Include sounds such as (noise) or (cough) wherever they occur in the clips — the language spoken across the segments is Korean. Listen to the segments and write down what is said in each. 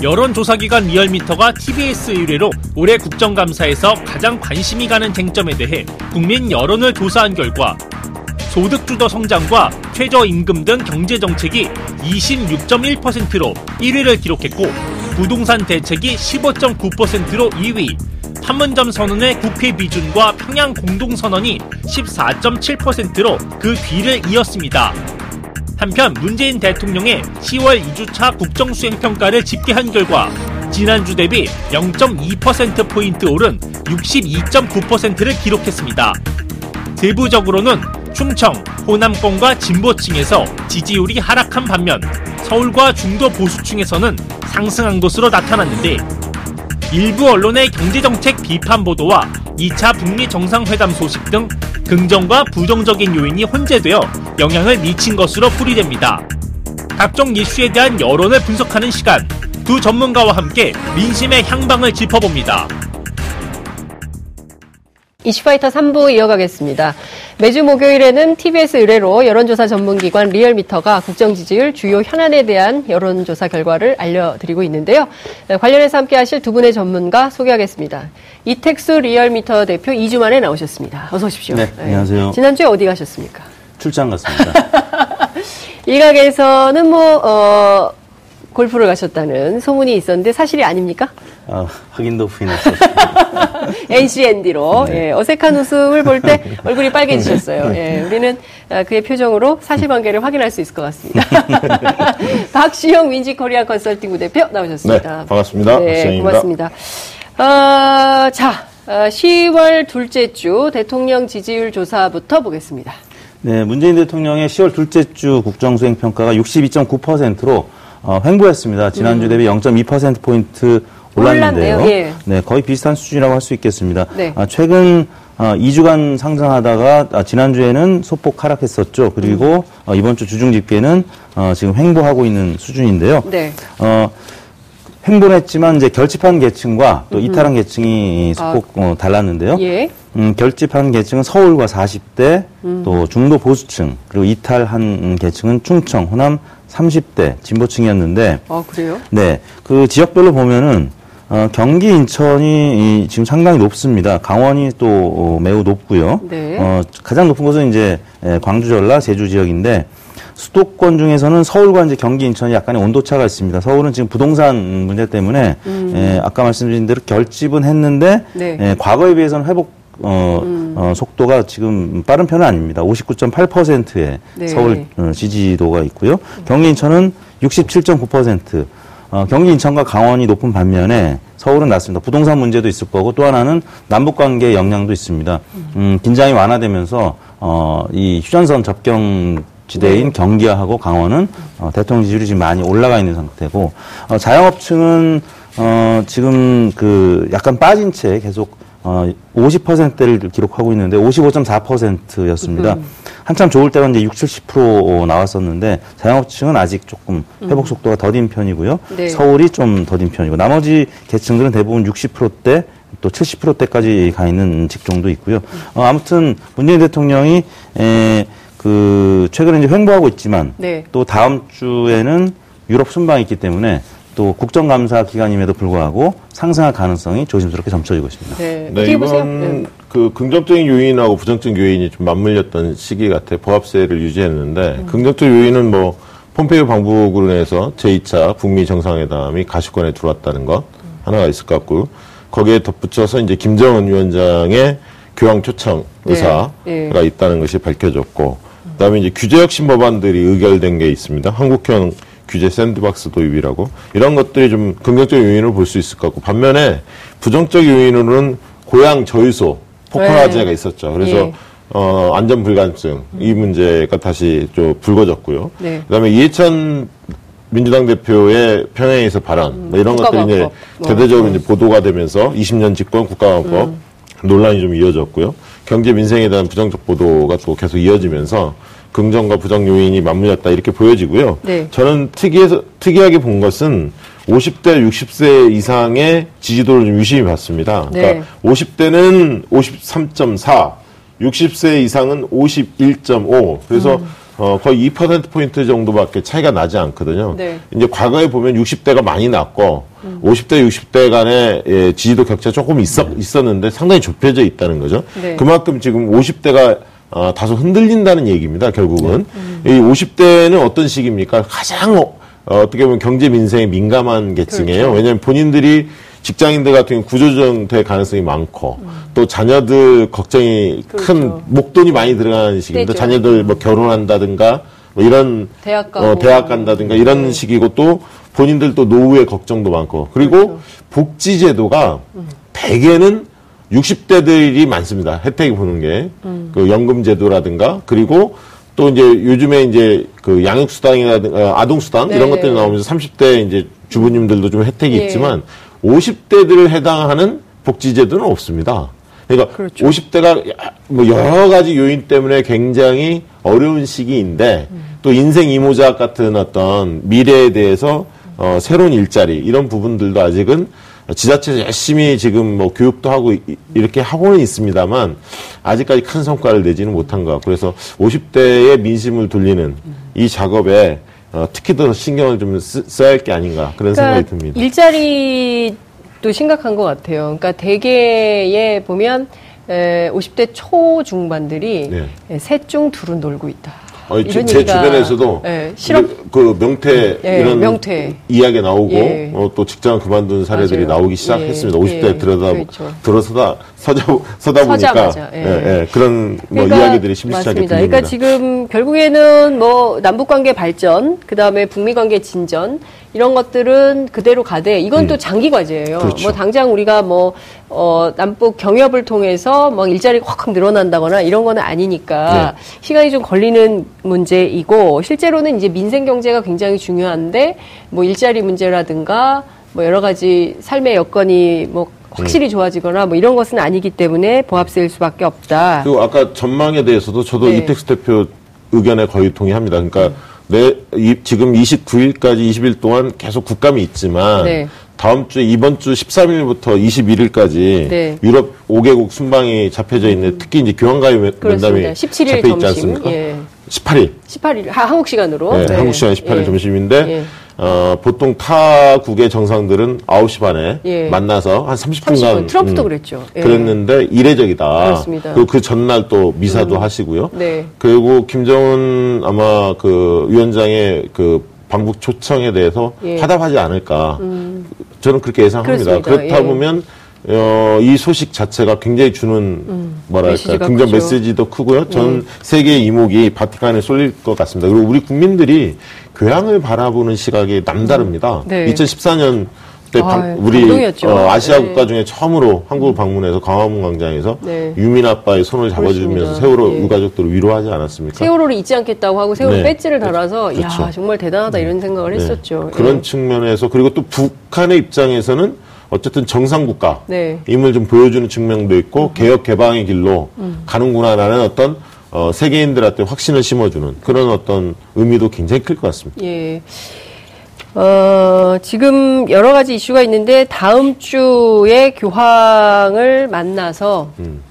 여론조사기관 리얼미터가 TBS 의뢰로 올해 국정감사에서 가장 관심이 가는 쟁점에 대해 국민 여론을 조사한 결과 소득주도 성장과 최저임금 등 경제정책이 26.1%로 1위를 기록했고 부동산 대책이 15.9%로 2위, 판문점 선언의 국회 비준과 평양 공동선언이 14.7%로 그 뒤를 이었습니다. 한편 문재인 대통령의 10월 2주차 국정수행평가를 집계한 결과 지난주 대비 0.2%포인트 오른 62.9%를 기록했습니다. 세부적으로는 충청, 호남권과 진보층에서 지지율이 하락한 반면 서울과 중도 보수층에서는 상승한 것으로 나타났는데 일부 언론의 경제정책 비판 보도와 2차 북미 정상회담 소식 등 긍정과 부정적인 요인이 혼재되어 영향을 미친 것으로 풀이됩니다. 각종 이슈에 대한 여론을 분석하는 시간, 두 전문가와 함께 민심의 향방을 짚어봅니다. 이슈파이터 3부 이어가겠습니다. 매주 목요일에는 TBS 의뢰로 여론조사 전문기관 리얼미터가 국정지지율 주요 현안에 대한 여론조사 결과를 알려드리고 있는데요. 관련해서 함께 하실 두 분의 전문가 소개하겠습니다. 이택수 리얼미터 대표 2주 만에 나오셨습니다. 어서 오십시오. 네, 안녕하세요. 네. 지난주에 어디 가셨습니까? 출장 갔습니다. (laughs) 일각에서는 뭐, 어, 골프를 가셨다는 소문이 있었는데 사실이 아닙니까? 아, 확인도 부인했었습니다. (laughs) NCND로 네. 예, 어색한 웃음을 볼 때 (laughs) 얼굴이 빨개지셨어요. 예, 우리는 아, 그의 표정으로 사실관계를 확인할 수 있을 것 같습니다. (laughs) 박시영 윈지코리아 컨설팅 부 대표 나오셨습니다. 네, 반갑습니다. 네, 고맙습니다. 어, 자, 10월 어, 둘째 주 대통령 지지율 조사부터 보겠습니다. 네, 문재인 대통령의 10월 둘째 주 국정수행평가가 62.9%로 어, 횡보했습니다. 지난주 음. 대비 0.2%포인트 올랐는데요. 예. 네, 거의 비슷한 수준이라고 할 수 있겠습니다. 네. 아, 최근 어, 2주간 상승하다가 아, 지난주에는 소폭 하락했었죠. 그리고 음. 어, 이번 주 주중 집계는 어, 지금 횡보하고 있는 수준인데요. 네. 어, 횡보했지만 이제 결집한 계층과 또 음. 이탈한 계층이 소폭 아. 어, 달랐는데요. 예. 음, 결집한 계층은 서울과 40대, 음. 또 중도 보수층, 그리고 이탈한 계층은 충청, 호남 30대 진보층이었는데. 아, 그래요? 네. 그 지역별로 보면은 어, 경기 인천이 이, 지금 상당히 높습니다. 강원이 또 어, 매우 높고요. 네. 어, 가장 높은 곳은 이제 예, 광주 전라 제주 지역인데 수도권 중에서는 서울과 이제 경기 인천이 약간의 온도차가 있습니다. 서울은 지금 부동산 문제 때문에 음. 예, 아까 말씀드린 대로 결집은 했는데 네. 예, 과거에 비해서는 회복 어, 음. 어, 속도가 지금 빠른 편은 아닙니다. 59.8%의 네. 서울 어, 지지도가 있고요. 경기 인천은 67.9%. 어, 경기 인천과 강원이 높은 반면에 서울은 낮습니다. 부동산 문제도 있을 거고 또 하나는 남북 관계 영향도 있습니다. 음, 긴장이 완화되면서 어, 이 휴전선 접경 지대인 네. 경기하고 강원은 어, 대통령 지지율이 지금 많이 올라가 있는 상태고 어, 자영업층은 어, 지금 그 약간 빠진 채 계속 어, 50%를 기록하고 있는데 55.4%였습니다. 음. 한참 좋을 때가 이제 60, 70% 나왔었는데 자영업층은 아직 조금 회복 음. 속도가 더딘 편이고요. 네. 서울이 좀 더딘 편이고 나머지 계층들은 대부분 60%대 또 70%대까지 가 있는 직종도 있고요. 어, 아무튼 문재인 대통령이 에, 그 최근에 이제 횡보하고 있지만 네. 또 다음 주에는 유럽 순방이 있기 때문에 또 국정감사 기간임에도 불구하고 상승할 가능성이 조심스럽게 점쳐지고 있습니다. 네, 네 이번 네. 그 긍정적인 요인하고 부정적인 요인이 좀 맞물렸던 시기 같아 보합세를 유지했는데 음. 긍정적 요인은 뭐 폼페이오 방북으로 인해서 제2차 북미 정상회담이 가시권에 들어왔다는 것 음. 하나가 있을 것 같고 거기에 덧붙여서 이제 김정은 위원장의 교황 초청 네. 의사가 네. 네. 있다는 것이 밝혀졌고 그다음에 이제 규제 혁신 법안들이 의결된 게 있습니다. 한국형 규제 샌드박스 도입이라고 이런 것들이 좀 긍정적 요인을 볼수 있을 것 같고 반면에 부정적 요인으로는 고향 저유소 폭발 네. 화재가 있었죠. 그래서 예. 어, 안전 불감증 이 문제가 다시 좀 불거졌고요. 네. 그다음에 이해찬 민주당 대표의 평양에서 발언 음, 뭐 이런 것들이 이제 뭐. 대대적으로 음. 이제 보도가 되면서 20년 집권 국가방법 음. 논란이 좀 이어졌고요. 경제 민생에 대한 부정적 보도가 또 계속 이어지면서 긍정과 부정 요인이 맞물렸다 이렇게 보여지고요. 네. 저는 특이해서 특이하게 본 것은 50대, 60세 이상의 지지도를 좀 유심히 봤습니다. 네. 그러니까 50대는 53.4, 60세 이상은 51.5. 그래서 음. 어, 거의 2%포인트 정도밖에 차이가 나지 않거든요. 네. 이제 과거에 보면 60대가 많이 났고, 음. 50대, 60대 간의 예, 지지도 격차 조금 있었, 있었는데 상당히 좁혀져 있다는 거죠. 네. 그만큼 지금 50대가 어, 다소 흔들린다는 얘기입니다, 결국은. 네. 음. 이 50대는 어떤 시기입니까? 가장 어, 어떻게 보면 경제 민생에 민감한 계층이에요. 그렇죠. 왜냐하면 본인들이 직장인들 같은 경우 구조조정 될 가능성이 많고 음. 또 자녀들 걱정이 그렇죠. 큰 목돈이 많이 들어가는 시기입니다. 되죠. 자녀들 뭐 결혼한다든가 뭐 이런 대학, 어, 대학 간다든가 네. 이런 시기고 또 본인들도 노후의 걱정도 많고 그리고 그렇죠. 복지제도가 음. 대개는 60대들이 많습니다. 혜택이 보는 게. 음. 그 연금 제도라든가 그리고 또 이제 요즘에 이제 그 양육 수당이라든가 어, 아동 수당 네. 이런 것들이 나오면서 30대 이제 주부님들도 좀 혜택이 예. 있지만 50대들을 해당하는 복지 제도는 없습니다. 그러니까 그렇죠. 50대가 뭐 여러 가지 요인 때문에 굉장히 어려운 시기인데 음. 또 인생 이모작 같은 어떤 미래에 대해서 어, 새로운 일자리 이런 부분들도 아직은 지자체에서 열심히 지금 뭐 교육도 하고 이렇게 하고는 있습니다만 아직까지 큰 성과를 내지는 못한 것 같고 그래서 50대의 민심을 돌리는 이 작업에 어, 특히 더 신경을 좀 쓰, 써야 할 게 아닌가 그런 그러니까 생각이 듭니다. 일자리도 심각한 것 같아요. 그러니까 대개에 보면 에, 50대 초중반들이 네. 셋중 둘은 놀고 있다. 아니, 제 주변에서도 네, 실업 그 명퇴 네, 이런 명퇴. 이야기 나오고 예. 어, 또 직장 그만둔 사례들이 맞아요. 나오기 시작했습니다. 예. 50대 예. 들어다 그렇죠. 들어서다 서자 서다 보니까 예. 예. 그런 뭐 그러니까, 이야기들이 심심하게 들립니다. 그러니까 지금 결국에는 뭐 남북 관계 발전, 그 다음에 북미 관계 진전 이런 것들은 그대로 가되 이건 음. 또 장기 과제예요. 그렇죠. 뭐 당장 우리가 뭐 어, 남북 경협을 통해서 뭐 일자리가 확확 늘어난다거나 이런 거는 아니니까 네. 시간이 좀 걸리는 문제이고 실제로는 이제 민생 경제가 굉장히 중요한데 뭐 일자리 문제라든가 뭐 여러 가지 삶의 여건이 뭐 확실히 음. 좋아지거나 뭐 이런 것은 아니기 때문에 보합세일 수밖에 없다. 그리고 아까 전망에 대해서도 저도 네. 이택수 대표 의견에 거의 동의합니다. 그러니까 음. 내 이, 지금 29일까지 20일 동안 계속 국감이 있지만 네. 다음 주 이번 주 13일부터 21일까지 네. 유럽 5개국 순방이 잡혀져 있는 특히 이제 교환가요 면담이 17일 잡혀 있지 않습니까? 예. 18일. 18일 하, 한국 시간으로. 네, 네. 한국 시간 18일 예. 점심인데 예. 어, 보통 타국의 정상들은 9시 반에 예. 만나서 한 30분간 30분. 트럼프도 음, 그랬죠. 예. 그랬는데 이례적이다. 그렇습니다. 그리고 그 전날 또 미사도 음. 하시고요. 네. 그리고 김정은 아마 그 위원장의 그 방북 초청에 대해서 예. 화답하지 않을까. 음. 저는 그렇게 예상합니다. 그렇습니다. 그렇다 예. 보면 어, 이 소식 자체가 굉장히 주는 음, 뭐랄까 긍정 크죠. 메시지도 크고요. 전 네. 세계의 이목이 바티칸에 쏠릴 것 같습니다. 그리고 우리 국민들이 교양을 바라보는 시각이 남다릅니다. 네. 2014년 때 아, 우리 어, 아시아 네. 국가 중에 처음으로 한국을 방문해서 광화문 광장에서 네. 유민 아빠의 손을 잡아주면서 세월호 네. 유가족들을 위로하지 않았습니까? 세월호를 잊지 않겠다고 하고 세월호 네. 배지를 달아서 그렇죠. 야 정말 대단하다 이런 생각을 네. 했었죠. 그런 예. 측면에서 그리고 또 북한의 입장에서는 어쨌든 정상 국가 네. 임을 좀 보여주는 측면도 있고 음. 개혁 개방의 길로 음. 가는구나라는 어떤 어, 세계인들한테 확신을 심어주는 그런 어떤 의미도 굉장히 클 것 같습니다. 예. 어, 지금 여러 가지 이슈가 있는데 다음 주에 교황을 만나서 음.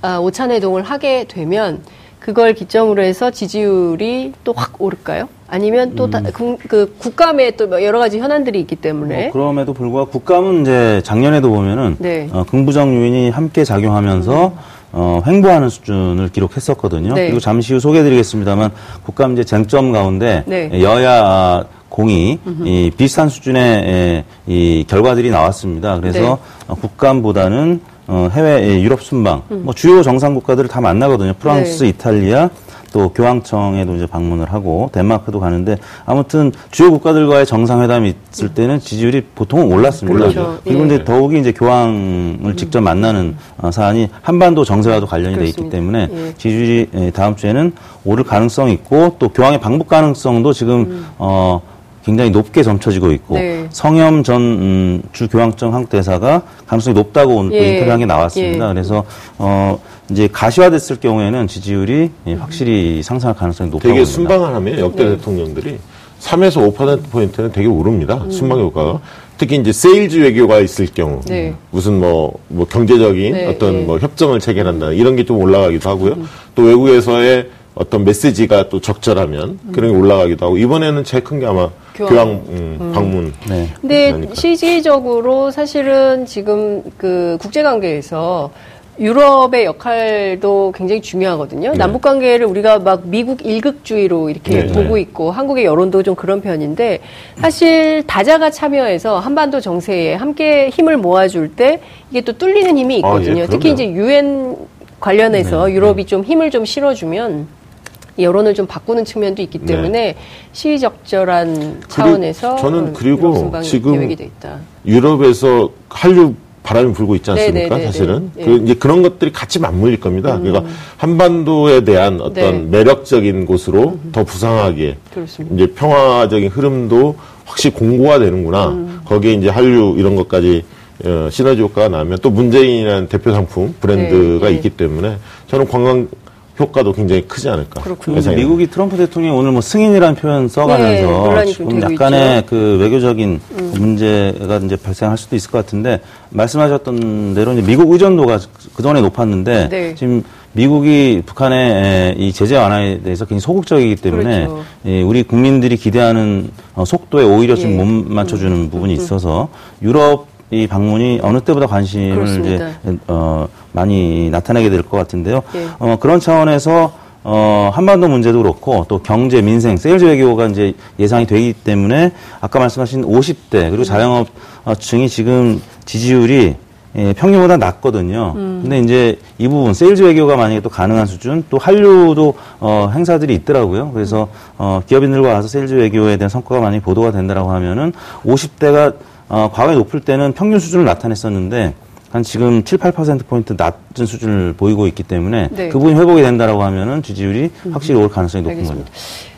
아, 오찬회동을 하게 되면 그걸 기점으로 해서 지지율이 또 확 오를까요? 아니면 또 음. 그, 그 국감에 또 여러 가지 현안들이 있기 때문에 뭐 그럼에도 불구하고 국감은 이제 작년에도 보면은 네. 어, 긍부정 요인이 함께 작용하면서 음. 어, 횡보하는 수준을 기록했었거든요. 네. 그리고 잠시 후 소개해드리겠습니다만 국감 이제 쟁점 가운데 네. 여야 공이 이 비슷한 수준의 이 결과들이 나왔습니다. 그래서 네. 어, 국감보다는 어, 해외 유럽 순방, 음. 뭐 주요 정상 국가들을 다 만나거든요. 프랑스, 네. 이탈리아, 또 교황청에도 이제 방문을 하고 덴마크도 가는데 아무튼 주요 국가들과의 정상회담이 있을 때는 지지율이 보통은 올랐습니다. 그렇죠. 그리고 예. 이제 더욱이 이제 교황을 직접 만나는 어, 사안이 한반도 정세와도 관련이 돼 있기 때문에 예. 지지율이 예, 다음 주에는 오를 가능성이 있고 또 교황의 방북 가능성도 지금 음. 어 굉장히 높게 점쳐지고 있고 네. 성염 전 음, 주교황청 한국 대사가 가능성이 높다고 오늘 예. 인터뷰한 게 나왔습니다. 예. 그래서 어 이제 가시화됐을 경우에는 지지율이 확실히 상승할 가능성이 높다고 되게 순방을 하면 역대 네. 대통령들이 3에서 5% 포인트는 되게 오릅니다. 음. 순방 효과가. 특히 이제 세일즈 외교가 있을 경우 네. 무슨 뭐, 뭐 경제적인 네, 어떤 네. 뭐 협정을 체결한다 이런 게 좀 올라가기도 하고요. 음. 또 외국에서의 어떤 메시지가 또 적절하면 그런 게 올라가기도 하고 이번에는 제일 큰 게 아마 교황, 교황 음, 음. 방문. 네. 근데 그러니까. 실질적으로 사실은 지금 그 국제 관계에서 유럽의 역할도 굉장히 중요하거든요. 네. 남북 관계를 우리가 막 미국 일극주의로 이렇게 네, 보고 네. 있고 한국의 여론도 좀 그런 편인데 사실 다자가 참여해서 한반도 정세에 함께 힘을 모아줄 때 이게 또 뚫리는 힘이 있거든요. 아, 예, 특히 이제 유엔 관련해서 네, 유럽이 네. 좀 힘을 좀 실어주면 여론을 좀 바꾸는 측면도 있기 네. 때문에 시의적절한 차원에서 저는 그리고 지금 유럽에서 한류 바람이 불고 있지 않습니까? 네네네네. 네, 네, 사실은 네. 그 이제 그런 것들이 같이 맞물릴 겁니다. 음. 그러니까 한반도에 대한 어떤 네. 매력적인 곳으로 음. 더 부상하게 그렇습니다. 이제 평화적인 흐름도 확실히 공고화되는구나. 음. 거기에 이제 한류 이런 것까지 어, 시너지 효과가 나면 또 문재인이라는 대표 상품 브랜드가 네, 네. 있기 때문에 저는 관광 효과도 굉장히 크지 않을까. 그렇군요. 미국이 트럼프 대통령이 오늘 뭐 승인이라는 표현 써가면서 네, 지금 약간의 있죠. 그 외교적인 음. 문제가 이제 발생할 수도 있을 것 같은데 말씀하셨던 대로 이제 미국 의존도가 그동안에 높았는데 네. 지금 미국이 북한의 이 제재 완화에 대해서 굉장히 소극적이기 때문에 그렇죠. 우리 국민들이 기대하는 어, 속도에 오히려 좀못 맞춰주는 음. 부분이 음. 있어서 유럽 이 방문이 어느 때보다 관심을 그렇습니다. 이제 어, 많이 나타나게 될 것 같은데요. 예. 어, 그런 차원에서 어, 한반도 문제도 그렇고 또 경제, 민생, 세일즈 외교가 이제 예상이 되기 때문에 아까 말씀하신 50대 그리고 자영업층이 지금 지지율이 예, 평균보다 낮거든요. 음. 근데 이제 이 부분 세일즈 외교가 만약에 또 가능한 수준 또 한류도 어, 행사들이 있더라고요. 그래서 어, 기업인들과 와서 세일즈 외교에 대한 성과가 많이 보도가 된다라고 하면은 50대가 어, 과거에 높을 때는 평균 수준을 나타냈었는데 한 지금 7, 8%포인트 낮은 수준을 보이고 있기 때문에 네. 그 부분이 회복이 된다라고 하면은 지지율이 음. 확실히 올 가능성이 높은 거죠.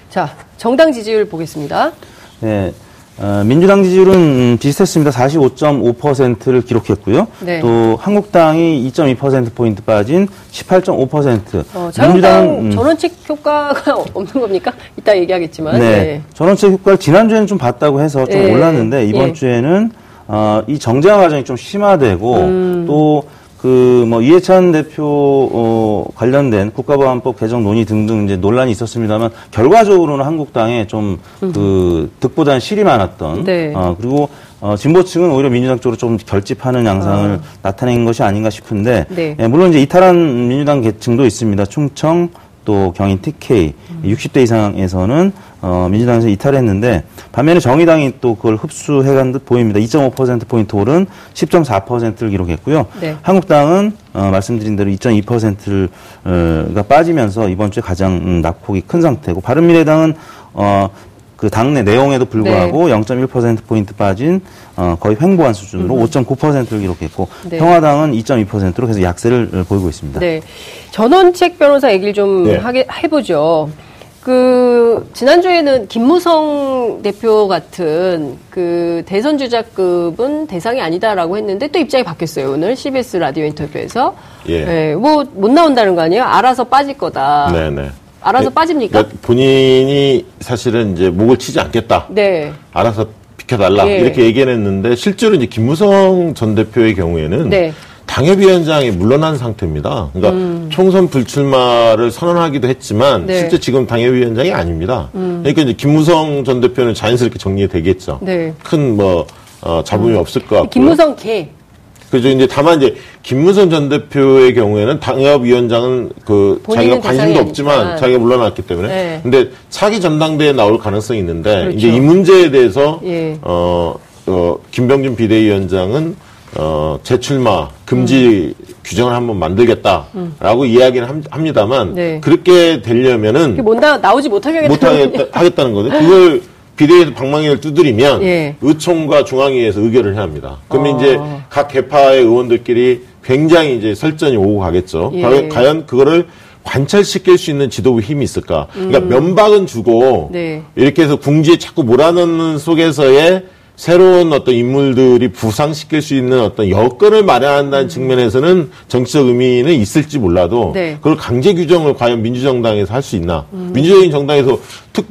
자, 정당 지지율 보겠습니다. 네. 어, 민주당 지지율은 비슷했습니다. 45.5%를 기록했고요. 네. 또 한국당이 2.2%포인트 빠진 18.5%. 어, 민주당 음, 전원책 효과가 (laughs) 없는 겁니까? 이따 얘기하겠지만. 네. 네. 전원책 효과를 지난주에는 좀 봤다고 해서 좀 네. 올랐는데 이번 네. 주에는 어, 이 정쟁 과정이 좀 심화되고 음. 또 그 뭐 이해찬 대표 어 관련된 국가보안법 개정 논의 등등 이제 논란이 있었습니다만 결과적으로는 한국당에 좀그 음. 득보다는 실이 많았던 네. 어 그리고 어 진보층은 오히려 민주당 쪽으로 좀 결집하는 양상을 어. 나타낸 것이 아닌가 싶은데 네. 예, 물론 이제 이탈한 민주당 계층도 있습니다. 충청 또 경인 TK 음. 60대 이상에서는 어, 민주당에서 이탈했는데 반면에 정의당이 또 그걸 흡수해간 듯 보입니다. 2.5%포인트 오른 10.4%를 기록했고요. 네. 한국당은 어, 말씀드린 대로 2.2%가 빠지면서 이번 주에 가장 음, 낙폭이 큰 상태고 바른미래당은 어, 그 당내 내용에도 불구하고 네. 0.1%포인트 빠진 어, 거의 횡보한 수준으로 음. 5.9%를 기록했고 네. 평화당은 2.2%로 계속 약세를 보이고 있습니다. 네. 전원책 변호사 얘기를 좀 네. 하게, 해보죠. 그 지난주에는 김무성 대표 같은 그 대선 주자급은 대상이 아니다라고 했는데 또 입장이 바뀌었어요 오늘 CBS 라디오 인터뷰에서 예. 네, 뭐못 나온다는 거 아니에요? 알아서 빠질 거다. 네네. 네. 알아서 네, 빠집니까? 그러니까 본인이 사실은 이제 목을 치지 않겠다. 네. 알아서 비켜달라 예. 이렇게 얘기했는데 실제로 이제 김무성 전 대표의 경우에는 네. 당협위원장이 물러난 상태입니다. 그러니까 음. 총선 불출마를 선언하기도 했지만 네. 실제 지금 당협위원장이 아닙니다. 음. 그러니까 이제 김무성 전 대표는 자연스럽게 정리되겠죠. 네. 큰뭐 어, 잡음이 음. 없을 것 같고. 김무성 개. 그죠. 이제 다만 이제 김무성 전 대표의 경우에는 당협위원장은 그 자기가 관심도 없지만. 자기가 물러났기 때문에. 네. 근데 차기 전당대회에 나올 가능성이 있는데 그렇죠. 이제 이 문제에 대해서 예. 어, 어 김병준 비대위원장은 어, 재출마 금지 음. 규정을 한번 만들겠다라고 음. 이야기는 합니다만 네. 그렇게 되려면은 뭔가 나오지 못하게 못하겠다, 하겠다는 거죠. 그걸 (laughs) 비대위에서 방망이를 두드리면 예. 의총과 중앙위에서 의결을 해야 합니다. 그러면 어. 이제 각 개파의 의원들끼리 굉장히 이제 설전이 오고 가겠죠. 예. 과연 그거를 관찰시킬 수 있는 지도부 힘이 있을까? 그러니까 음. 면박은 주고 네. 이렇게 해서 궁지에 자꾸 몰아넣는 속에서의 새로운 어떤 인물들이 부상시킬 수 있는 어떤 여건을 마련한다는 음. 측면에서는 정치적 의미는 있을지 몰라도 네. 그걸 강제 규정을 과연 민주정당에서 할 수 있나? 음. 민주적인 정당에서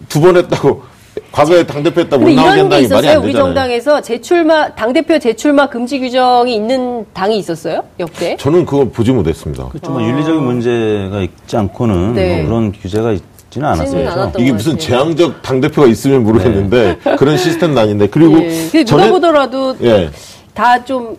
두번 했다고 과거에 당대표 했다 못 나오게 한다는 게 말이 안 되잖아요. 우리 정당에서 재출마, 당대표 재출마 금지 규정이 있는 당이 있었어요? 역대? 저는 그걸 보지 못했습니다. 그렇죠. 뭐 윤리적인 문제가 있지 않고는 네. 뭐 그런 규제가 있지는 않았어요. 이게 무슨 재앙적 당대표가 있으면 모르겠는데 네. (laughs) 그런 시스템도 아닌데. 그리고. 예. 누가 보더라도 예. 다좀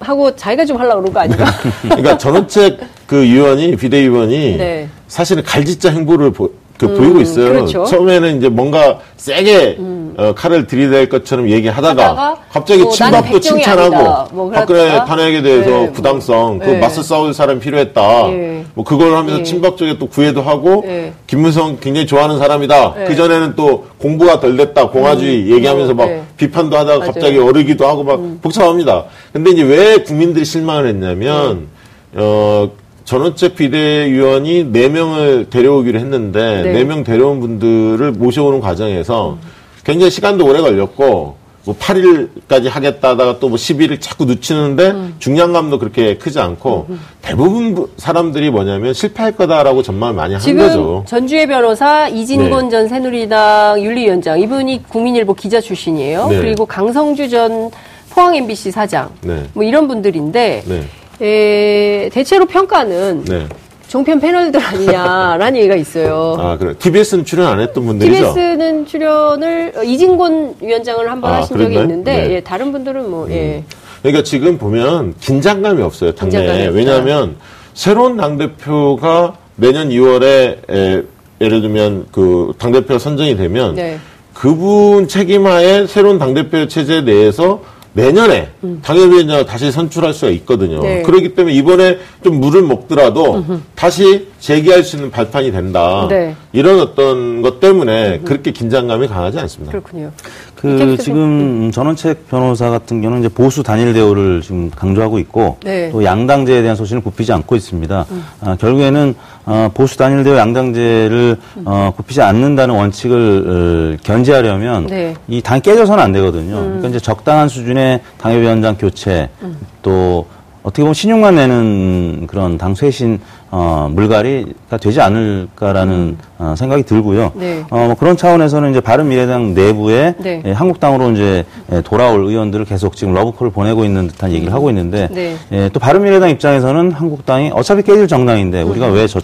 하고 자기가 좀 하려고 그런 거 아닌가? (laughs) 그러니까 전원책 그 의원이, 비대위원이 네. 사실은 갈짓자 행보를 보, 그 음, 보이고 있어요. 그렇죠. 처음에는 이제 뭔가 세게 음. 어, 칼을 들이댈 것처럼 얘기하다가 하다가 갑자기 뭐 친박도 칭찬하고 뭐 박근혜 탄핵에 대해서 네, 부당성, 뭐. 그 네. 맞서 싸울 사람 필요했다. 네. 뭐 그걸 하면서 네. 친박 쪽에 또 구애도 하고 네. 김문성 굉장히 좋아하는 사람이다. 네. 그 전에는 또 공부가 덜 됐다. 공화주의 음. 얘기하면서 막 비판도 하다가 맞아요. 갑자기 어르기도 하고 막 음. 복잡합니다. 근데 이제 왜 국민들이 실망을 했냐면 어. 전원책 비대위원이 4명을 데려오기로 했는데 네. 4명 데려온 분들을 모셔오는 과정에서 굉장히 시간도 오래 걸렸고 뭐 8일까지 하겠다다가 또 뭐 10일을 자꾸 늦추는데 음. 중량감도 그렇게 크지 않고 음. 대부분 사람들이 뭐냐면 실패할 거다라고 전망을 많이 한 거죠. 전주의 변호사 이진곤 네. 전 새누리당 윤리위원장 이분이 국민일보 기자 출신이에요. 네. 그리고 강성주 전 포항 MBC 사장 네. 뭐 이런 분들인데 네. 에, 대체로 평가는 네. 종편 패널들 아니냐라는 (laughs) 얘기가 있어요. 아, 그래. TBS는 출연 안 했던 분들이죠? TBS는 출연을 어, 이진곤 위원장을 한번 아, 하신 그랬나요? 적이 있는데 네. 예, 다른 분들은 뭐 음. 예. 그러니까 지금 보면 긴장감이 없어요, 당내에. 왜냐하면 새로운 당대표가 내년 2월에 에, 예를 들면 그 당대표 선정이 되면 네. 그분 책임하에 새로운 당대표 체제 내에서 내년에 음. 당협위원장을 다시 선출할 수가 있거든요. 네. 그렇기 때문에 이번에 좀 물을 먹더라도 음흠. 다시 재기할 수 있는 발판이 된다. 네. 이런 어떤 것 때문에 음흠. 그렇게 긴장감이 강하지 않습니다. 그렇군요. 그 지금 전원책 변호사 같은 경우는 이제 보수 단일 대우를 지금 강조하고 있고 네. 또 양당제에 대한 소신을 굽히지 않고 있습니다. 음. 아, 결국에는 어, 보수 단일 대우 양당제를 음. 어, 굽히지 않는다는 원칙을 어, 견제하려면 네. 이당 깨져서는 안 되거든요. 음. 그러니까 이제 적당한 수준의 당협위원장 교체 음. 또 어떻게 보면 신용만 내는 그런 당 쇄신 어, 물갈이가 되지 않을까라는 음. 어, 생각이 들고요. 네. 어, 뭐 그런 차원에서는 이제 바른 미래당 내부에 네. 예, 한국당으로 이제 예, 돌아올 의원들을 계속 지금 러브콜을 보내고 있는 듯한 얘기를 하고 있는데 네. 예, 또 바른 미래당 입장에서는 한국당이 어차피 깨질 정당인데 우리가 왜저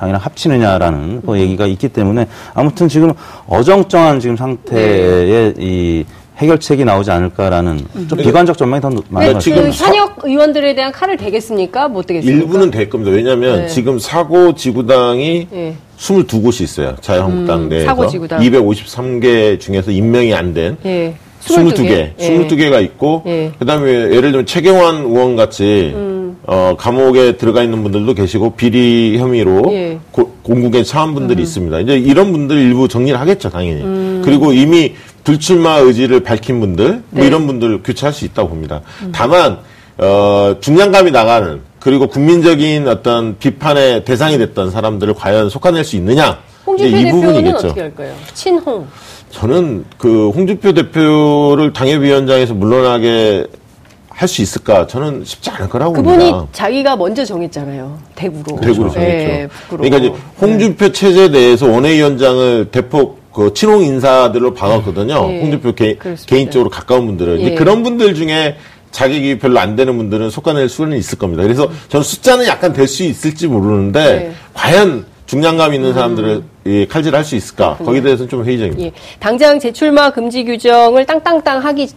당이랑 합치느냐라는 그 얘기가 있기 때문에 아무튼 지금 어정쩡한 지금 상태의 이 해결책이 나오지 않을까라는 음. 좀 비관적 전망이 더 같습니다. 그 현역 의원들에 대한 칼을 대겠습니까? 못 대겠습니까? 일부는 될 겁니다. 왜냐하면 네. 지금 사고 지구당이 네. 22곳이 있어요. 자유한국당 음, 내에서. 사고 지구당. 253개 중에서 임명이 안 된. 네. 22개. 예. 22개가 있고 예. 그다음에 예를 들면 최경환 의원 같이 음. 어, 감옥에 들어가 있는 분들도 계시고 비리 혐의로 예. 고, 공국에 처한 분들이 음. 있습니다. 이제 이런 분들 일부 정리를 하겠죠, 당연히. 음. 그리고 이미 불출마 의지를 밝힌 분들 뭐 네. 뭐 이런 분들 교체할 수 있다고 봅니다. 음. 다만 어, 중량감이 나가는 그리고 국민적인 어떤 비판의 대상이 됐던 사람들을 과연 속아낼 수 있느냐 홍준표 이 부분이겠죠. 어떻게 할까요? 친홍. 저는 그 홍준표 대표를 당협위원장에서 물러나게 할 수 있을까? 저는 쉽지 않을 거라고 그분이 봅니다. 그분이 자기가 먼저 정했잖아요. 대구로. 대구로 정했죠. 네, 그러니까 이제 홍준표 네. 체제 내에서 원외위원장을 대폭 그 친홍 인사들로 박았거든요. 예. 홍준표 개, 개인적으로 가까운 분들은. 예. 그런 분들 중에 자격이 별로 안 되는 분들은 속아낼 수는 있을 겁니다. 그래서 저는 숫자는 약간 될 수 있을지 모르는데 예. 과연 중량감 있는 사람들을 음. 칼질할 수 있을까? 그렇군요. 거기에 대해서는 좀 회의적입니다. 예. 당장 재출마 금지 규정을 땅땅땅 하기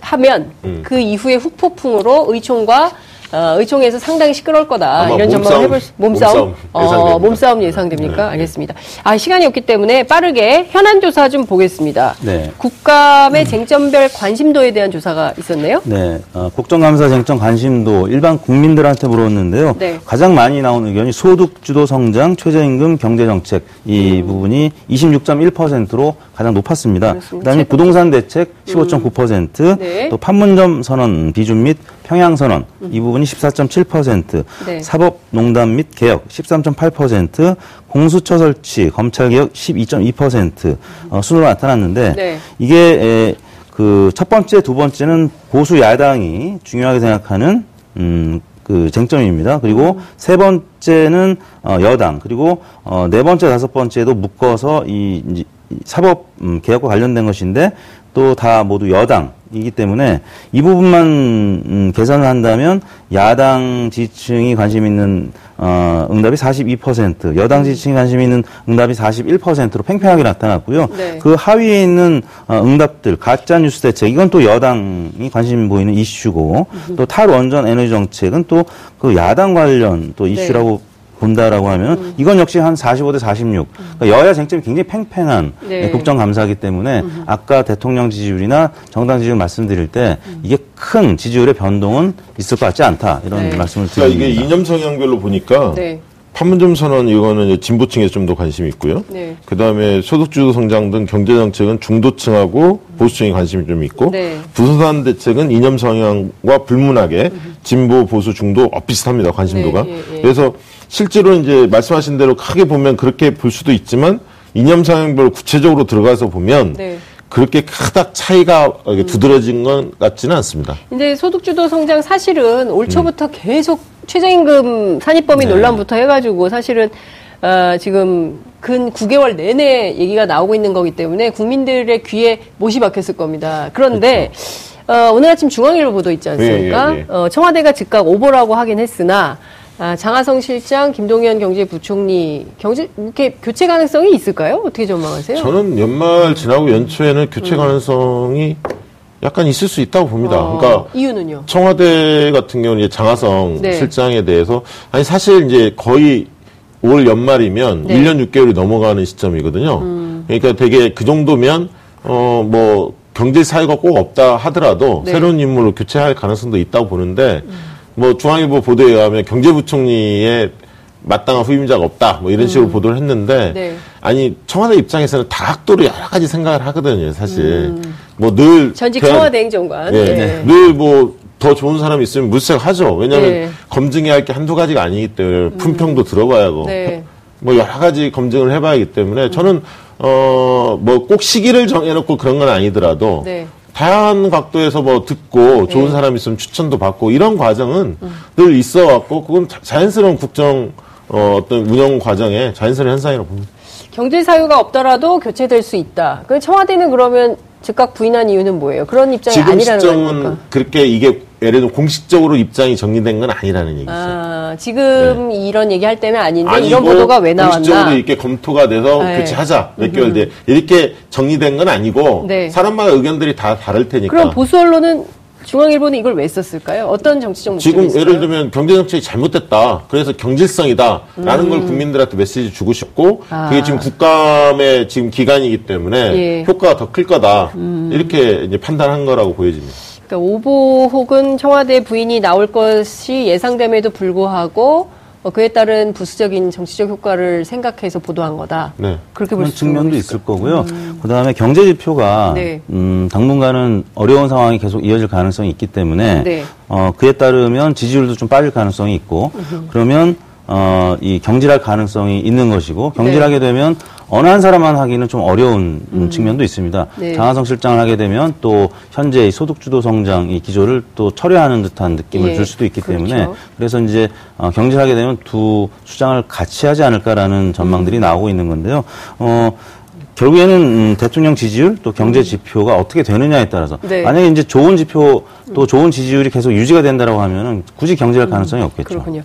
하면 음. 그 이후에 후폭풍으로 의총과 어, 의총에서 상당히 시끄러울 거다 이런 전망을 해볼 수, 몸싸움 몸싸움, 어, 몸싸움 예상됩니까? 네. 알겠습니다. 아 시간이 없기 때문에 빠르게 현안 조사 좀 보겠습니다. 네. 국감의 쟁점별 관심도에 대한 조사가 있었네요. 네, 어, 국정감사 쟁점 관심도 일반 국민들한테 물었는데요. 네. 가장 많이 나온 의견이 소득 주도 성장, 최저임금, 경제 정책 이 음. 부분이 26.1%로 가장 높았습니다. 그다음에 부동산 대책 15.9%, 음. 네. 또 판문점 선언 비준 및 평양 선언 음. 이 부분이 14.7%, 네. 사법농단 및 개혁 13.8%, 공수처 설치, 검찰 개혁 12.2% 어, 순으로 나타났는데 네. 이게 에, 그첫 번째, 두 번째는 보수 야당이 중요하게 생각하는 음, 그 쟁점입니다. 그리고 음. 세 번째는 어, 여당, 그리고 어, 네 번째, 다섯 번째도 묶어서 이, 이 사법 음, 개혁과 관련된 것인데 또 다 모두 여당 이기 때문에 이 부분만 음, 계산을 한다면 야당 지층이 관심 있는 어, 응답이 42%, 여당 지층이 관심 있는 응답이 41%로 팽팽하게 나타났고요. 네. 그 하위에 있는 어, 응답들, 가짜 뉴스 대책, 이건 또 여당이 관심 보이는 이슈고, 또 탈원전 에너지 정책은 또 그 야당 관련 또 이슈라고 네. 본다라고 하면 음. 이건 역시 한 45 대 46. 그러니까 여야 쟁점이 굉장히 팽팽한 네. 국정감사기 때문에 음. 아까 대통령 지지율이나 정당 지지율 말씀드릴 때 음. 이게 큰 지지율의 변동은 있을 것 같지 않다 이런 네. 말씀을 드립니다. 그러니까 이게 이념 성향별로 보니까 네. 판문점 선언 이거는 진보층에 좀 더 관심이 있고요. 네. 그 다음에 소득주도 성장 등 경제 정책은 중도층하고 보수층에 관심이 좀 있고 네. 부동산 대책은 이념 성향과 불문하게 진보 보수 중도 비슷합니다 관심도가. 네, 예, 예. 그래서 실제로 이제 말씀하신 대로 크게 보면 그렇게 볼 수도 있지만 이념 성향별로 구체적으로 들어가서 보면 네. 그렇게 크닥 차이가 두드러진 건 같지는 않습니다. 근데 소득주도 성장 사실은 올 초부터 음. 계속 최저임금 산입범위 네. 논란부터 해가지고 사실은 어, 지금 근 9개월 내내 얘기가 나오고 있는 거기 때문에 국민들의 귀에 못이 박혔을 겁니다. 그런데 그렇죠. 어, 오늘 아침 중앙일보 보도 있지 않습니까? 예, 예, 예. 어, 청와대가 즉각 오보라고 하긴 했으나 아, 장하성 실장, 김동연 경제부총리 경제 이렇게 교체 가능성이 있을까요? 어떻게 전망하세요? 저는 연말 지나고 연초에는 교체 음. 가능성이 약간 있을 수 있다고 봅니다. 아, 그러니까 이유는요? 청와대 같은 경우는 이제 장하성 네. 실장에 대해서 아니 사실 이제 거의 올 연말이면 네. 1년 6개월이 넘어가는 시점이거든요. 음. 그러니까 되게 그 정도면 어 뭐 경제 사유가 꼭 없다 하더라도 네. 새로운 인물로 교체할 가능성도 있다고 보는데 음. 뭐 중앙일보 보도에 의하면 경제부총리의 마땅한 후임자가 없다 뭐 이런 식으로 음. 보도를 했는데 네. 아니 청와대 입장에서는 다각도로 여러 가지 생각을 하거든요 사실 음. 뭐늘 전직 청와대 행정관 예, 네. 늘뭐 더 좋은 사람이 있으면 물색하죠 왜냐하면 네. 검증해야 할 게 한두 가지가 아니기 때문에 음. 품평도 들어봐야 하고 네. 뭐 여러 가지 검증을 해봐야 하기 때문에 저는 어 뭐 꼭 시기를 정해놓고 그런 건 아니더라도 네. 다양한 각도에서 뭐 듣고 좋은 네. 사람 있으면 추천도 받고 이런 과정은 음. 늘 있어 왔고 그건 자연스러운 국정 어, 어떤 운영 과정의 자연스러운 현상이라고 봅니다. 경제 사유가 없더라도 교체될 수 있다. 그 청와대는 그러면 즉각 부인한 이유는 뭐예요? 그런 입장이 아니라는 거니까. 그렇게 이게 예를 들어 공식적으로 입장이 정리된 건 아니라는 얘기죠. 아, 지금 네. 이런 얘기할 때는 아닌데 이런 보도가 왜 나왔나? 공식적으로 이렇게 검토가 돼서 네. 교체하자 몇 개월 뒤에 이렇게 정리된 건 아니고 네. 사람마다 의견들이 다 다를 테니까. 그럼 보수 언론은 중앙일보는 이걸 왜 썼을까요? 어떤 정치적 목적이 지금 있을까요? 예를 들면 경제 정책이 잘못됐다. 그래서 경질성이다. 라는 음. 걸 국민들한테 메시지 주고 싶고 아. 그게 지금 국감의 지금 기간이기 때문에 예. 효과가 더 클 거다. 음. 이렇게 이제 판단한 거라고 보여집니다. 그러니까 오보 혹은 청와대 부인이 나올 것이 예상됨에도 불구하고 어, 그에 따른 부수적인 정치적 효과를 생각해서 보도한 거다. 네. 그렇게 볼 측면도 있을 거고요. 음. 그 다음에 경제 지표가 네. 음, 당분간은 어려운 상황이 계속 이어질 가능성이 있기 때문에 네. 어, 그에 따르면 지지율도 좀 빠질 가능성이 있고 음흠. 그러면 어, 이 경질할 가능성이 있는 것이고 경질하게 네. 되면 어느 한 사람만 하기는 좀 어려운 음. 측면도 있습니다. 네. 장하성 실장을 하게 되면 또 현재 소득주도 성장 이 기조를 또 철회하는 듯한 느낌을 예. 줄 수도 있기 그렇죠. 때문에 그래서 이제 어, 경질하게 되면 두 수장을 같이 하지 않을까라는 전망들이 음. 나오고 있는 건데요. 어, 결국에는 음, 대통령 지지율 또 경제 음. 지표가 어떻게 되느냐에 따라서 네. 만약에 이제 좋은 지표 또 좋은 지지율이 계속 유지가 된다라고 하면은 굳이 경제할 음, 가능성이 없겠죠. 그렇군요.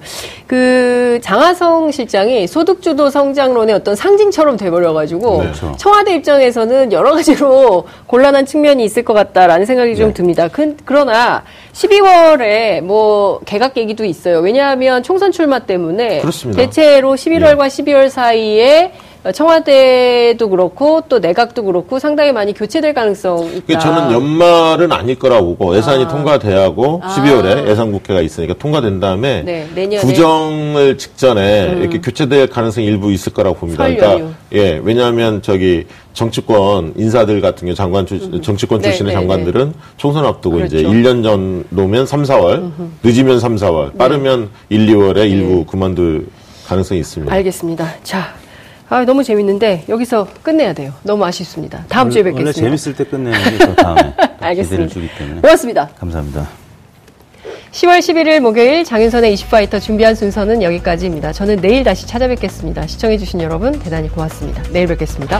그 장하성 실장이 소득주도 성장론의 어떤 상징처럼 돼버려가지고 네. 그렇죠. 청와대 입장에서는 여러 가지로 (laughs) 곤란한 측면이 있을 것 같다라는 생각이 네. 좀 듭니다. 그, 그러나 12월에 뭐 개각 얘기도 있어요. 왜냐하면 총선 출마 때문에 그렇습니다. 대체로 11월과 예. 12월 사이에 청와대도 그렇고 또 내각도 그렇고 상당히 많이 교체될 가능성 있다. 저는 연말은 아닐 거라고 보고 예산이 아. 통과돼야 하고 아. 12월에 예산 국회가 있으니까 통과된 다음에 네, 내년에. 구정을 직전에 음. 이렇게 교체될 가능성이 일부 있을 거라고 봅니다. 그러니까 예, 왜냐하면 저기 정치권 인사들 같은 경우 장관 출, 음. 정치권 네, 출신의 네, 장관들은 네. 총선 앞두고 그렇죠. 이제 1년 전놓으면 3, 4월, 음흠. 늦으면 3, 4월, 빠르면 1, 2월에 일부 그만둘 가능성이 있습니다. 알겠습니다. 자, 아, 너무 재밌는데 여기서 끝내야 돼요. 너무 아쉽습니다. 다음 원래, 주에 뵙겠습니다. 원래 재밌을 때 끝내는 게더 (laughs) 다음에 알겠습니다. 주기 때문에. 고맙습니다. 감사합니다. 10월 11일 목요일 장윤선의 20파이터 준비한 순서는 여기까지입니다. 저는 내일 다시 찾아뵙겠습니다. 시청해주신 여러분 대단히 고맙습니다. 내일 뵙겠습니다.